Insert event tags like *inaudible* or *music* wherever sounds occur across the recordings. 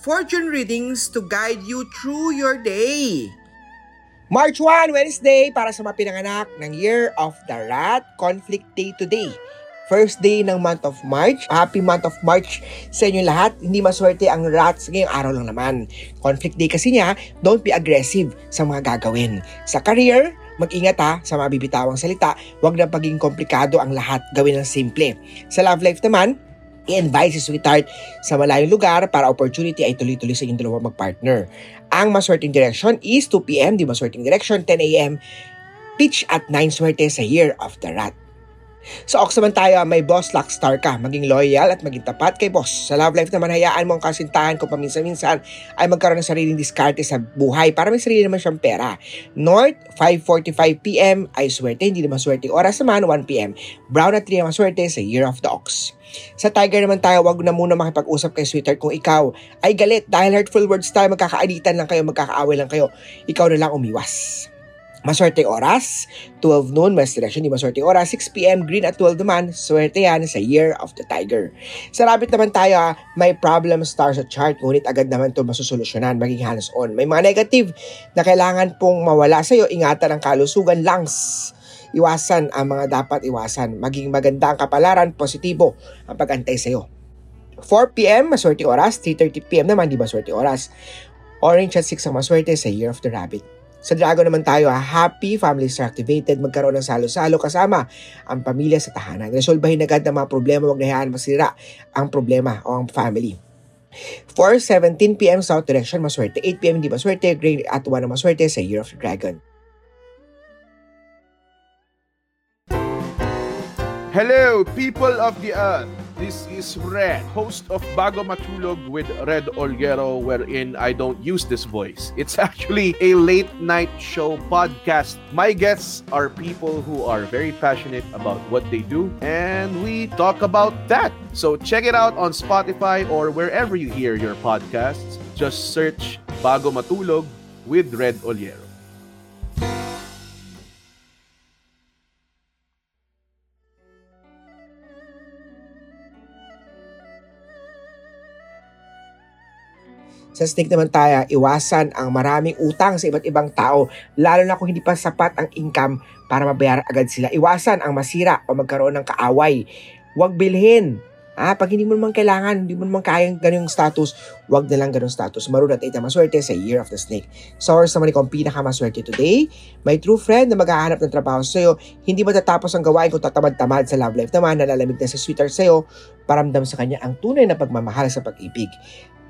fortune readings to guide you through your day. March 1, Wednesday, para sa mga pinanganak ng Year of the Rat Conflict Day today. First day ng month of March. Happy month of March sa inyo lahat. Hindi maswerte ang rats ngayong araw lang naman. Conflict day kasi niya, don't be aggressive sa mga gagawin. Sa career, mag-ingat ha sa mga bibitawang salita. Huwag na paging komplikado ang lahat. Gawin ng simple. Sa love life naman, i-invite si sweetheart sa malayong lugar para opportunity ay tuloy-tuloy sa inyong dalawa mag-partner. Ang maswerteng direction is 2pm, di maswerteng direction, 10am. Pitch at 9 swerte sa Year of the Rat. Sa Ox naman tayo, may boss luck star ka. Maging loyal at maging tapat kay boss. Sa love life naman, hayaan mo ang kasintahan kung paminsan-minsan ay magkaroon ng sariling diskarte sa buhay para may sarili naman siyang pera. North, 5.45pm ay swerte, hindi naman swerte. Oras naman, 1pm. Brown at 3 naman swerte sa Year of the Ox. Sa Tiger naman tayo, wag na muna makipag-usap kay sweetheart kung ikaw ay galit dahil hurtful words tayo, magkakaalitan lang kayo, magkakaaway lang kayo. Ikaw na lang umiwas. Maswerte oras, 12 noon, west direction, di maswerte oras, 6pm, green at 12 naman, swerte yan sa Year of the Tiger. Sa rabbit naman tayo, ah, may problem star sa chart, ngunit agad naman ito masusolusyonan, maging hands-on. May mga negative na kailangan pong mawala sa iyo, ingatan ang kalusugan, lungs, iwasan ang mga dapat iwasan, maging maganda ang kapalaran, positibo ang pag-antay sa iyo. 4pm, maswerte oras, 3.30pm naman, di maswerte oras. Orange at 6 ang maswerte sa Year of the Rabbit. Sa Dragon naman tayo, ha, happy, families are activated, magkaroon ng salo-salo kasama ang pamilya sa tahanan. Resolbahin agad ang mga problema, huwag nahayaan masira ang problema o ang family. 4.17pm South Direction, maswerte. 8pm hindi maswerte, Grey at 1 na maswerte sa Year of the Dragon. Hello, people of the earth. This is Red, host of Bago Matulog with Red Olguero, wherein I don't use this voice. It's *laughs* actually a late night show podcast. My guests are people who are very passionate about what they do, and we talk about that. So check it out on Spotify or wherever you hear your podcasts. Just search Bago Matulog with Red Olguero. Sa snake naman tayo, iwasan ang maraming utang sa iba't ibang tao, lalo na kung hindi pa sapat ang income para mabayaran agad sila. Iwasan ang masira o magkaroon ng kaaway. Huwag bilhin. Ah, pag hindi mo naman kailangan, hindi mo naman kayang ganyung status, wag na lang ganung status. Maroon at ita maswerte sa Year of the Snake. Source naman ikaw ang pinakamaswerte today. May true friend na maghahanap ng trabaho sa iyo. Hindi matatapos ang gawain kung tatamad-tamad sa love life naman, nalalamig na sa sweetheart sa iyo, paramdam sa kanya ang tunay na pagmamahal sa pag-ibig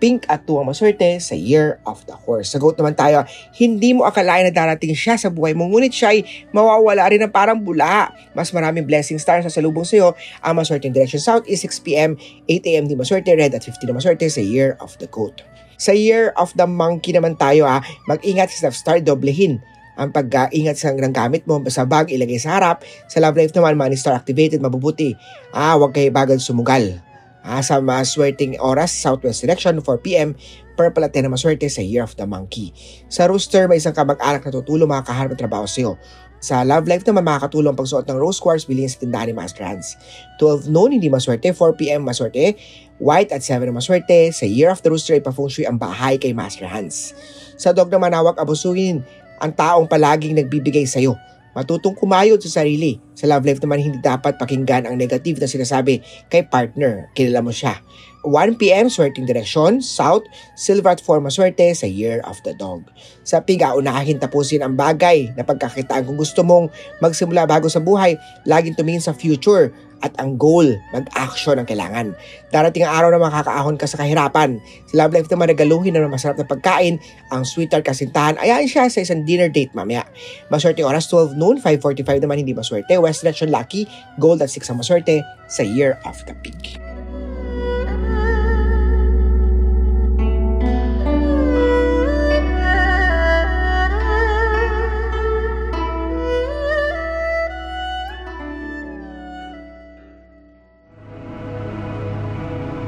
pink at tuwang maswerte sa Year of the Horse. Sa goat naman tayo, hindi mo akalain na darating siya sa buhay mo, ngunit siya ay mawawala rin ng parang bula. Mas maraming blessing stars sa salubong sa iyo. Ang maswerteng direction south is 6pm, 8am di maswerte, red at 50 na maswerte sa Year of the Goat. Sa Year of the Monkey naman tayo ha, mag-ingat sa star, doblehin ang pag-ingat sa ng gamit mo sa bag, ilagay sa harap. Sa love life naman, money star activated, mabubuti. Ah, huwag kayo bagal sumugal. Ah, sa maswerteng oras, Southwest Direction, 4pm, purple at 10 na maswerte sa Year of the Monkey. Sa rooster, may isang kamag-anak na tutulong makakaharap ng trabaho sa iyo. Sa love life naman, makakatulong pagsuot ng rose quartz bilhin sa tindahan ni Master Hans. 12 noon, hindi maswerte. 4pm, maswerte. White at 7 na maswerte. Sa Year of the Rooster, ipafeng shui ang bahay kay Master Hans. Sa dog naman, hawak abusuin ang taong palaging nagbibigay sa iyo. Matutong kumayod sa sarili. Sa love life naman, hindi dapat pakinggan ang negative na sinasabi kay partner. Kilala mo siya. 1pm, swerting direksyon, south, silver at 4 maswerte sa Year of the Dog. Sa piga, unahin tapusin ang bagay na pagkakitaan kung gusto mong magsimula bago sa buhay, laging tumingin sa future at ang goal, mag-action ang kailangan. Darating ang araw na makakaahon ka sa kahirapan. Sa love life naman, nagaluhin na ng masarap na pagkain, ang sweetheart kasintahan, ayain siya sa isang dinner date mamaya. Maswerte oras 12 noon, 5.45 naman hindi maswerte. West Direction Lucky, gold at 6 ang maswerte sa Year of the Pig.